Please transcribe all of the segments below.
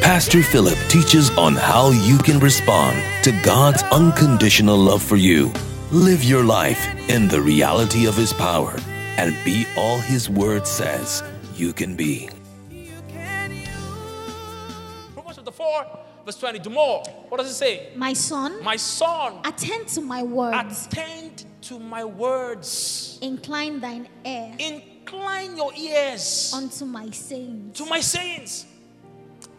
Pastor Philip teaches on how you can respond to God's unconditional love for you. Live your life in the reality of His power and be all His word says you can be. Proverbs chapter 4, verse 20. Do more. What does it say? My son, My son, attend to my words. attend to my words. Incline thine ear Incline your ears unto my sayings. to my sayings.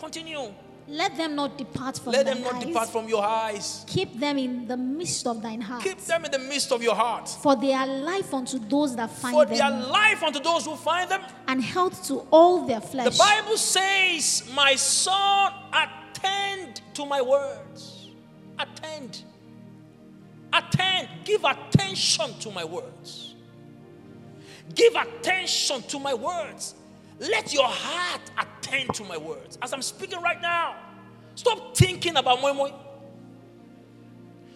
Continue. Let them not depart from Let them not eyes. depart from your eyes. Keep them in the midst of thine heart. Keep them in the midst of your heart. For they are life unto those that find them. For them, their life unto those who find them. and health to all their flesh. The Bible says, My son, attend to my words. Attend. Attend. Give attention to my words. Give attention to my words. Let your heart attend to my words. As I'm speaking right now, stop thinking about moi moi.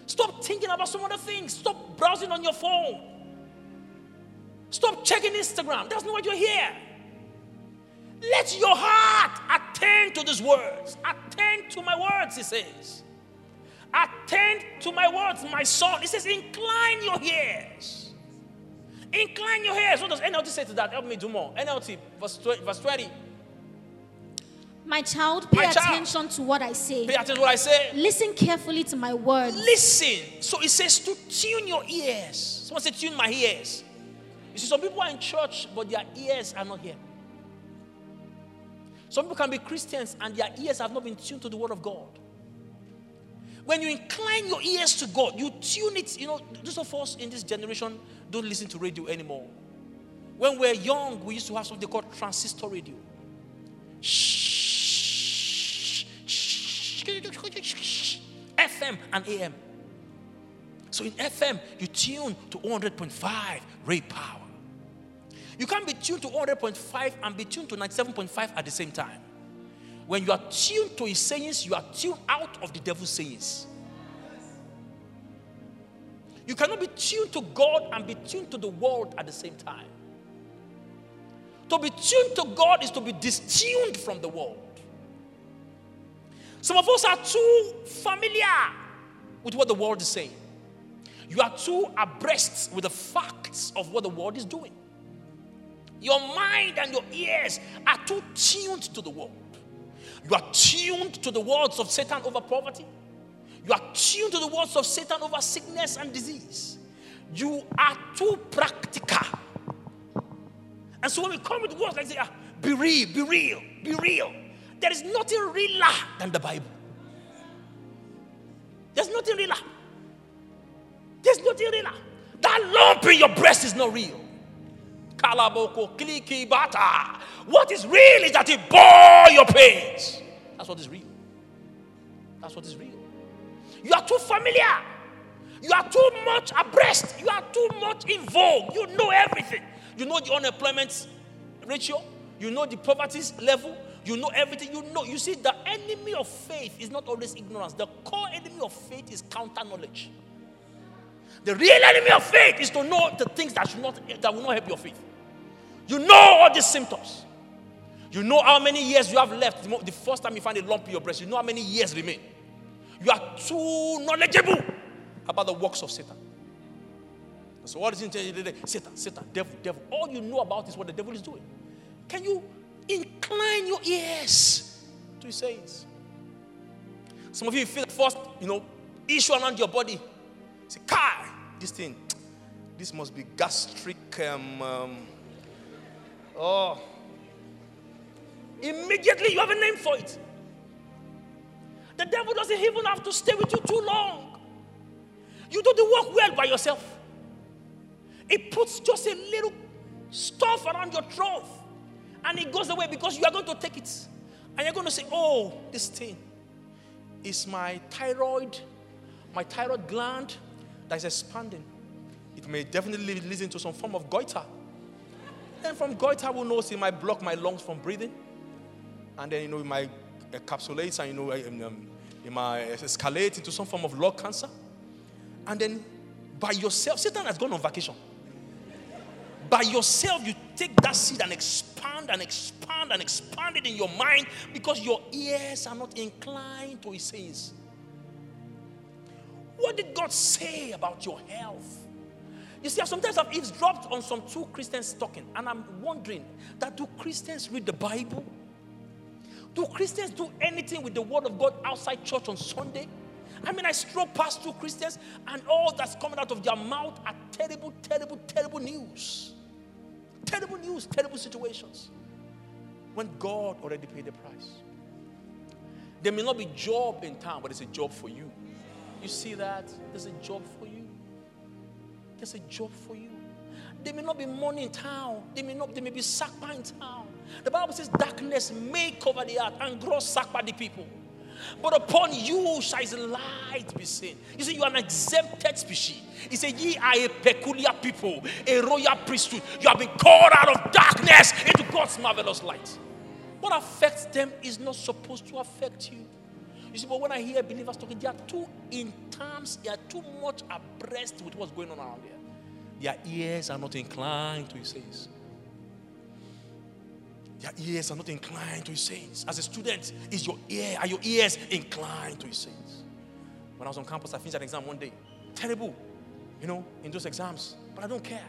Stop thinking about some other things. Stop browsing on your phone. Stop checking Instagram. That's not what you're here. Let your heart attend to these words. Attend to my words, he says. Attend to my words, my son. He says, incline your ears. Incline your ears. What does NLT say to that? Help me do more. NLT, verse 20. Verse 20. My child, pay My child. attention to what I say. Pay attention to what I say. Listen carefully to my words. Listen. So it says to tune your ears. Someone said, tune my ears. You see, some people are in church, but their ears are not here. Some people can be Christians and their ears have not been tuned to the word of God. When you incline your ears to God, you tune it. You know, those of us in this generation don't listen to radio anymore. When we were young, we used to have something called transistor radio. FM and AM. So in FM, you tune to 100.5 Ray Power. You can't be tuned to 100.5 and be tuned to 97.5 at the same time. When you are tuned to his sayings, you are tuned out of the devil's sayings. You cannot be tuned to God and be tuned to the world at the same time. To be tuned to God is to be distuned from the world. Some of us are too familiar with what the world is saying. You are too abreast with the facts of what the world is doing. Your mind and your ears are too tuned to the world. You are tuned to the words of Satan over poverty. You are tuned to the words of Satan over sickness and disease. You are too practical. And so when we come with words like say, ah, be real, be real, be real, there is nothing realer than the Bible. There's nothing realer. There's nothing realer. That lump in your breast is not real. Kalaboko, kliki, bata. What is real is that it bore your pains. That's what is real. That's what is real. You are too familiar. You are too much abreast. You are too much in vogue. You know everything. You know the unemployment ratio. You know the poverty level. You know everything. You know. You see, the enemy of faith is not always ignorance. The core enemy of faith is counter knowledge. The real enemy of faith is to know the things that should not that will not help your faith. You know all these symptoms. You know how many years you have left. The first time you find a lump in your breast, you know how many years remain. You are too knowledgeable about the works of Satan. So what is it today? Satan, Satan, devil, devil. All you know about is what the devil is doing. Can you incline your ears to his sayings? Some of you feel the first, you know, issue around your body. Say, Kai, this thing, this must be gastric. Um, um, oh, immediately you have a name for it. The devil doesn't even have to stay with you too long. You do the work well by yourself. It puts just a little stuff around your throat and it goes away because you are going to take it. And you're going to say, Oh, this thing is my thyroid, my thyroid gland, that is expanding. It may definitely lead into some form of goiter. And from goiter, who knows, it might block my lungs from breathing. And then, you know, it might encapsulate and, you know, um, it might escalate into some form of lung cancer. And then, by yourself, Satan has gone on vacation. By yourself, you take that seed and expand and expand and expand it in your mind because your ears are not inclined to his sayings. What did God say about your health? You see, sometimes I've eavesdropped on some two Christians talking, and I'm wondering that do Christians read the Bible? Do Christians do anything with the Word of God outside church on Sunday? I mean, I stroke past two Christians, and all that's coming out of their mouth are terrible, terrible, terrible news. Terrible news, terrible situations. When God already paid the price. There may not be job in town, but it's a job for you. You see that? There's a job for you. There's a job for you. There may not be money in town. There may not. There may be sakpa in town. The Bible says darkness may cover the earth and gross by the people. But upon you shall his light be seen. You see, you are an exempted species. He said, Ye are a peculiar people, a royal priesthood. You have been called out of darkness into God's marvelous light. What affects them is not supposed to affect you. You see, but when I hear believers talking, they are too in terms, they are too much abreast with what's going on around there. Their ears are not inclined to his sayings. Their ears are not inclined to his sayings. As a student, is your ear, are your ears inclined to his sayings? When I was on campus, I finished an exam one day. Terrible, you know, in those exams. But I don't care.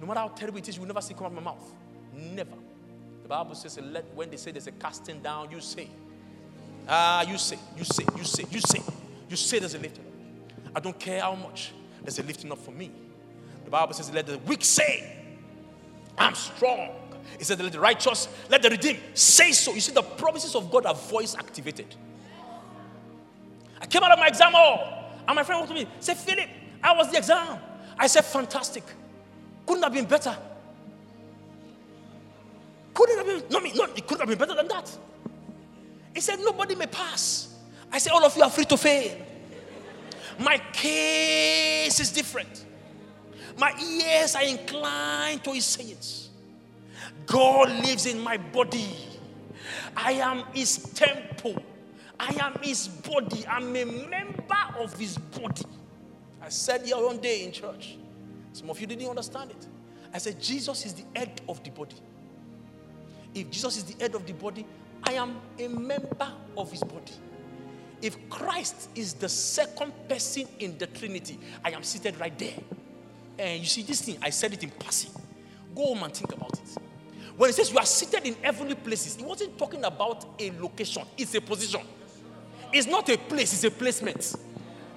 No matter how terrible it is, you will never see come out of my mouth. Never. The Bible says, "Let when they say there's a casting down, you say. Ah, you say, you say, you say, you say. You say there's a lifting up. I don't care how much. There's a lifting up for me. The Bible says, let the weak say, I'm strong. He said, let the righteous, let the redeemed say so. You see, the promises of God are voice activated. I came out of my exam hall, and my friend walked to me, said, Philip, I was the exam? I said, fantastic. Couldn't have been better. Couldn't have been, no, no, it couldn't have been better than that. He said, Nobody may pass. I said, All of you are free to fail. My case is different. My ears are inclined to his sayings. God lives in my body. I am his temple. I am his body. I'm a member of his body. I said here one day in church. Some of you didn't understand it. I said, Jesus is the head of the body. If Jesus is the head of the body, I am a member of his body. If Christ is the second person in the Trinity, I am seated right there. And you see, this thing, I said it in passing. Go home and think about it. When it says you are seated in heavenly places, it wasn't talking about a location, it's a position. It's not a place, it's a placement.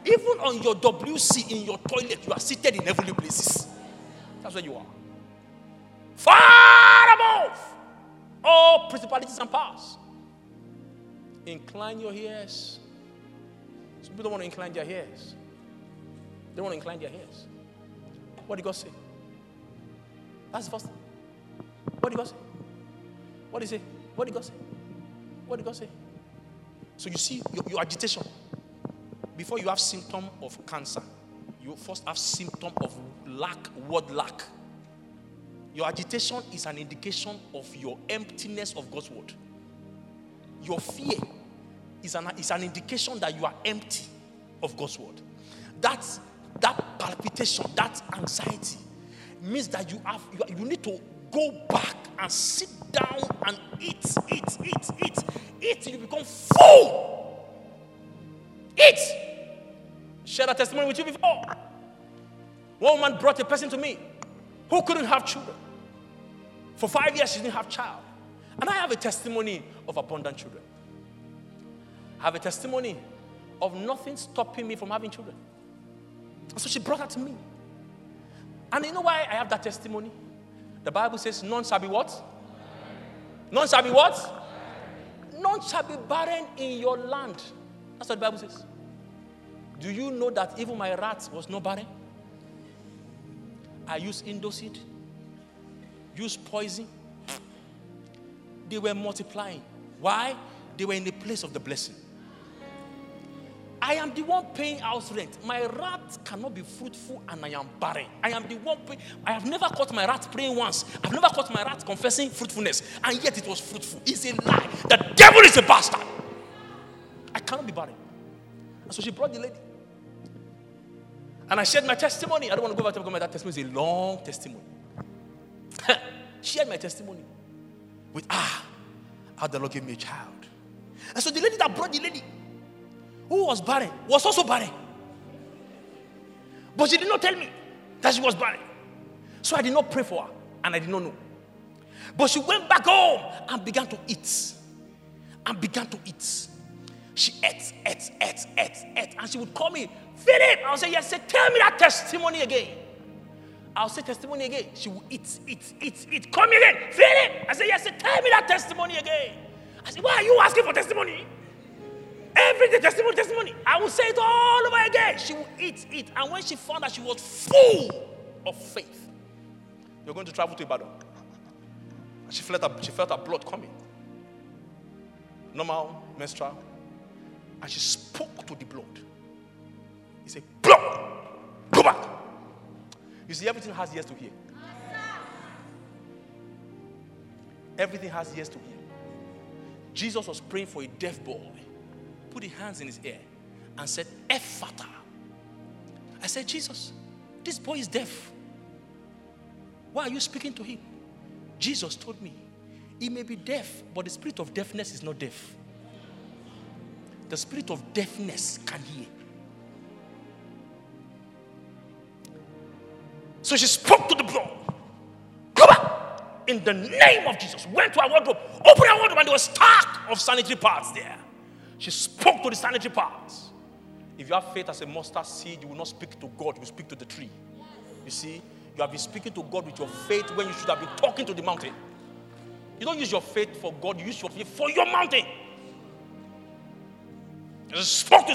Even on your WC in your toilet, you are seated in heavenly places. That's where you are. Far above all principalities and powers. Incline your ears. Some people don't want to incline their ears. They don't want to incline their ears. What did God say? That's the first thing. What did God say? What did he say? What did God say? What did God say? So you see your, your agitation. Before you have symptom of cancer, you first have symptom of lack, word lack. Your agitation is an indication of your emptiness of God's word. Your fear is an, is an indication that you are empty of God's word. That, that palpitation, that anxiety means that you have you, you need to go back and sit down and eat, eat, eat, eat, eat till you become full. Eat. Share a testimony with you before. One woman brought a person to me who couldn't have children. For five years, she didn't have child. And I have a testimony of abundant children. I have a testimony of nothing stopping me from having children. So she brought that to me. And you know why I have that testimony? The Bible says, none shall be what? None shall be what? None shall be barren in your land. That's what the Bible says. Do you know that even my rat was not barren? I used Indoseed use poison, they were multiplying. Why? They were in the place of the blessing. I am the one paying house rent. My rat cannot be fruitful and I am barren. I am the one paying. I have never caught my rat praying once. I've never caught my rat confessing fruitfulness. And yet it was fruitful. It's a lie. The devil is a bastard. I cannot be barren. And so she brought the lady. And I shared my testimony. I don't want to go back to my that testimony is a long testimony. shared my testimony with ah, how the Lord gave me a child. And so the lady that brought the lady who was barren was also barren. But she did not tell me that she was barren. So I did not pray for her and I did not know. But she went back home and began to eat. And began to eat. She ate, ate, ate, ate, ate. And she would call me, Philip. I would say, Yes, say, tell me that testimony again. I'll say testimony again. She will eat, eat, eat, eat. Call me again. Philip. I say, Yes, say, tell me that testimony again. I said, Why are you asking for testimony? Every day, testimony, testimony. I will say it all over again. She will eat, it. And when she found that she was full of faith, you're going to travel to Ibadan. And she felt her, she felt her blood coming. Normal, menstrual. And she spoke to the blood. He said, Blood, go back. You see, everything has ears to hear. Everything has ears to hear. Jesus was praying for a deaf boy, put his hands in his ear, and said, Ephphatha. I said, Jesus, this boy is deaf. Why are you speaking to him? Jesus told me, he may be deaf, but the spirit of deafness is not deaf. The spirit of deafness can hear. So she spoke to the blood. Come back in the name of Jesus. Went to her wardrobe, opened her wardrobe, and there was stack of sanitary pads there. She spoke to the sanitary pads. If you have faith as a mustard seed, you will not speak to God, you will speak to the tree. You see, you have been speaking to God with your faith when you should have been talking to the mountain. You don't use your faith for God, you use your faith for your mountain. You spoke to.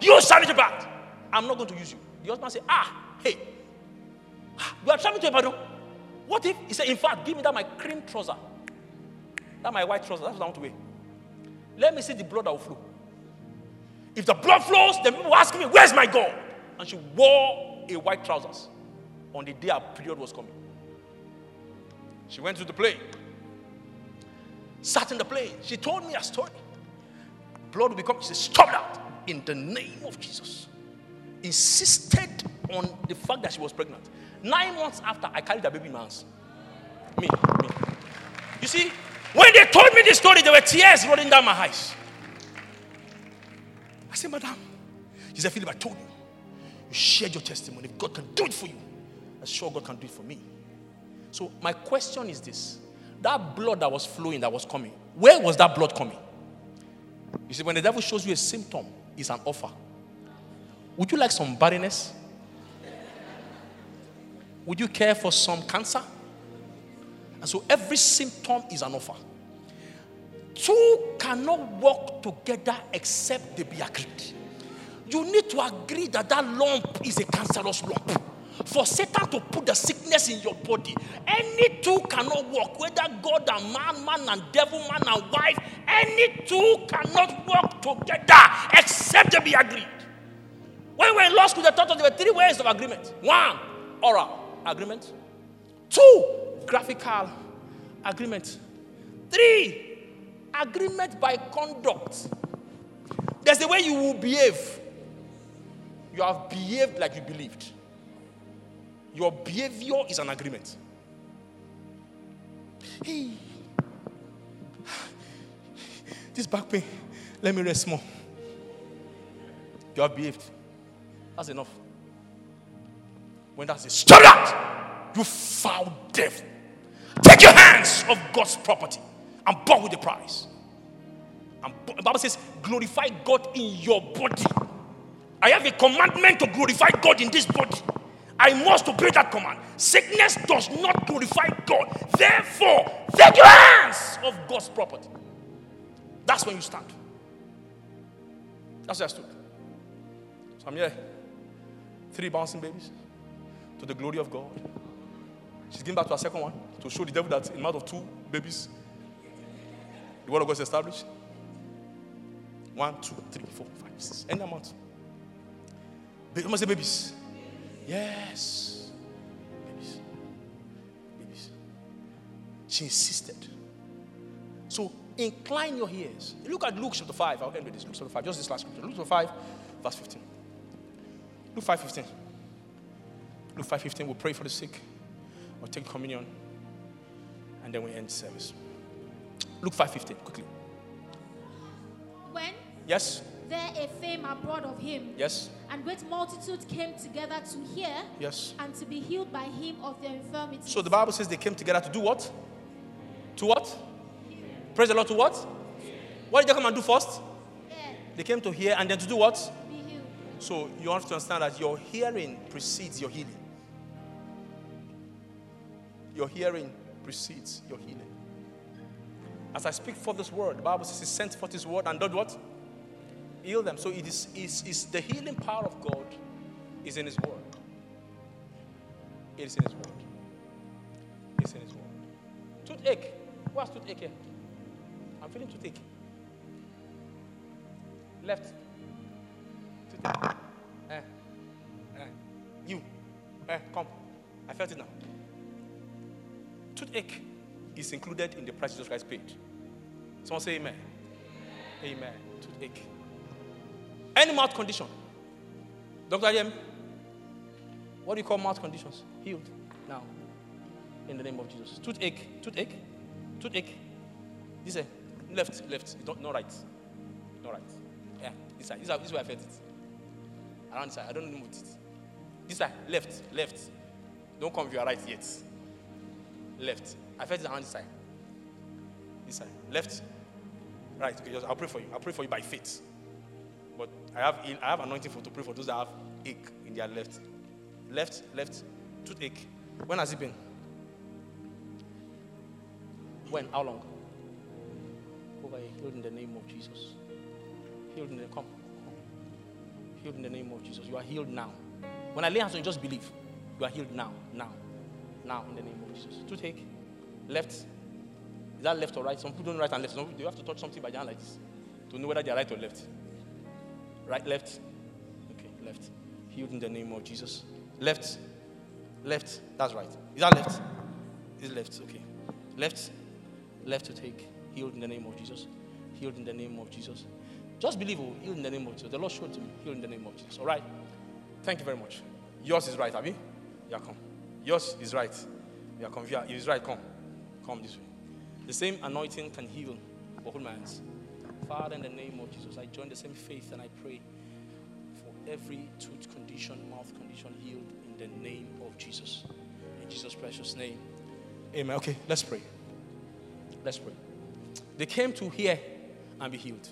Use sanitary pads. I'm not going to use you. The husband said, Ah, hey, you are traveling to Ibadan. What if he said, in fact, give me that my cream trouser, that my white trouser, that's what I want to wear. Let me see the blood that will flow. If the blood flows, then people ask me, Where's my God? And she wore a white trousers on the day her period was coming. She went to the plane, sat in the plane. She told me a story. Blood will become, she said, Stop that in the name of Jesus. Insisted on the fact that she was pregnant. Nine months after, I carried the baby in my hands. Me, me. You see, when they told me this story, there were tears rolling down my eyes. I said, Madam, she said, Philip, I told you. You shared your testimony. God can do it for you, I'm sure God can do it for me. So, my question is this that blood that was flowing, that was coming, where was that blood coming? You see, when the devil shows you a symptom, it's an offer. Would you like some barrenness? Would you care for some cancer? And so every symptom is an offer. Two cannot work together except they be agreed. You need to agree that that lump is a cancerous lump. For Satan to put the sickness in your body, any two cannot work, whether God and man, man and devil, man and wife, any two cannot work together except they be agreed. When we were in law school, they taught us there were three ways of agreement. One, oral agreement. Two, graphical agreement. Three, agreement by conduct. There's the way you will behave. You have behaved like you believed. Your behavior is an agreement. Hey, this back pain, let me rest more. You have behaved. That's enough. When that's it, stop that! You foul devil. Take your hands off God's property and bought with the price. And the Bible says, glorify God in your body. I have a commandment to glorify God in this body. I must obey that command. Sickness does not glorify God. Therefore, take your hands off God's property. That's when you stand. That's where I stood. So I'm here. Three bouncing babies to the glory of God. She's giving back to her second one to show the devil that in the mouth of two babies, the word of God is established. One, two, three, four, five, six. Of month. Ba- You must say babies. Yes. Babies. Babies. She insisted. So incline your ears. Look at Luke chapter 5. I'll end with this. Luke chapter 5. Just this last scripture. Luke chapter 5, verse 15. Luke 5 15. Luke 5 15. We'll pray for the sick. We'll take communion. And then we end service. Luke 5:15, Quickly. When Yes? there a fame abroad of him, Yes? and great multitude came together to hear Yes. and to be healed by him of their infirmities. So the Bible says they came together to do what? To what? Praise the Lord to what? What did they come and do first? Yeah, They came to hear and then to do what? be healed. So you have to understand that your hearing precedes your healing. Your hearing precedes your healing. As I speak for this word, the Bible says he sent forth his word and did what? Heal them. So it is, is, is the healing power of God is in his word. It is in his word. It's in his word. Toothache. What's toothache here? I'm feeling toothache. Left. Included in the price Jesus Christ paid. Someone say amen. Amen. Toothache. Any mouth condition. Dr. Yem, what do you call mouth conditions? Healed now. In the name of Jesus. Toothache. Toothache. Toothache. This side. Left. Left. Not, not right. Not right. Yeah. This side. This, side. this is where I felt it. Around this side. I don't know what it is. This side. Left. Left. Don't come if you are right yet. Left. I felt it around this side. This side. Left. Right. Okay, just I'll pray for you. I'll pray for you by faith. But I have I have anointing for to pray for those that have ache in their left. Left, left, toothache. When has it been? When? How long? Over here. Healed in the name of Jesus. Healed in the come. Healed in the name of Jesus. You are healed now. When I lay hands on you, just believe. You are healed now. Now. Now in the name of Jesus. Toothache. Left. Is that left or right? Some people don't right and left. Some people, they have to touch something by their hand like this to know whether they are right or left. Right, left. Okay, left. Healed in the name of Jesus. Left. Left. That's right. Is that left? Is left. Okay. Left. Left to take. Healed in the name of Jesus. Healed in the name of Jesus. Just believe, oh, healed in the name of Jesus. The Lord showed to me. Healed in the name of Jesus. All right. Thank you very much. Yours is right, Abby. Yeah, come. Yours is right. Yeah, come. Yeah, it is right. Come. Come this way. The same anointing can heal. But hold my hands. Father, in the name of Jesus, I join the same faith and I pray for every tooth condition, mouth condition healed in the name of Jesus. In Jesus' precious name. Amen. Okay, let's pray. Let's pray. They came to hear and be healed.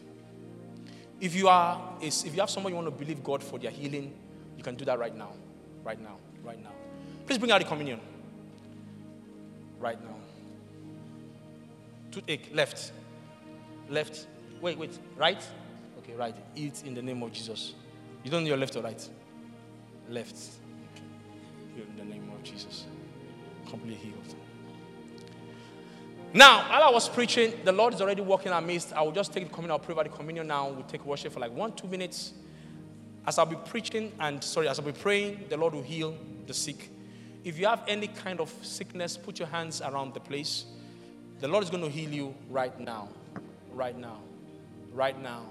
If you are, if you have someone you want to believe God for their healing, you can do that right now. Right now. Right now. Please bring out the communion. Right now. Toothache, left. Left. Wait, wait. Right? Okay, right. Eat in the name of Jesus. You don't know your left or right? Left. Okay. In the name of Jesus. Completely healed. Now, while I was preaching, the Lord is already working our midst. I will just take the communion. I'll pray about the communion now. We'll take worship for like one, two minutes. As I'll be preaching and sorry, as I'll be praying, the Lord will heal the sick. If you have any kind of sickness, put your hands around the place. The Lord is going to heal you right now. Right now. Right now.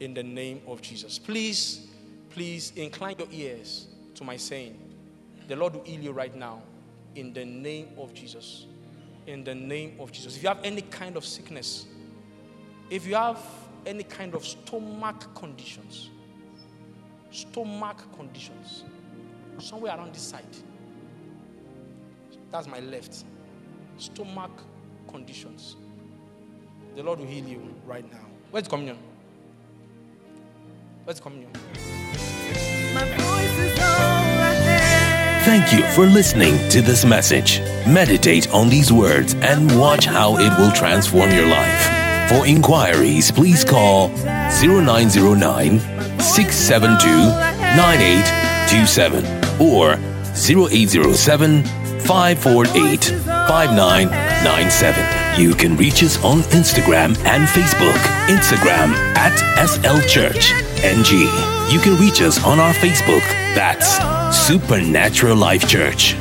In the name of Jesus. Please, please incline your ears to my saying. The Lord will heal you right now. In the name of Jesus. In the name of Jesus. If you have any kind of sickness, if you have any kind of stomach conditions, stomach conditions, somewhere around this side, that's my left. Stomach conditions. The Lord will heal you right now. Where's the communion? Where's the communion? Thank you for listening to this message. Meditate on these words and watch how it will transform your life. For inquiries, please call 0909 672 9827 or 0807 548 5997. You can reach us on Instagram and Facebook. Instagram at SL Church NG. You can reach us on our Facebook. That's Supernatural Life Church.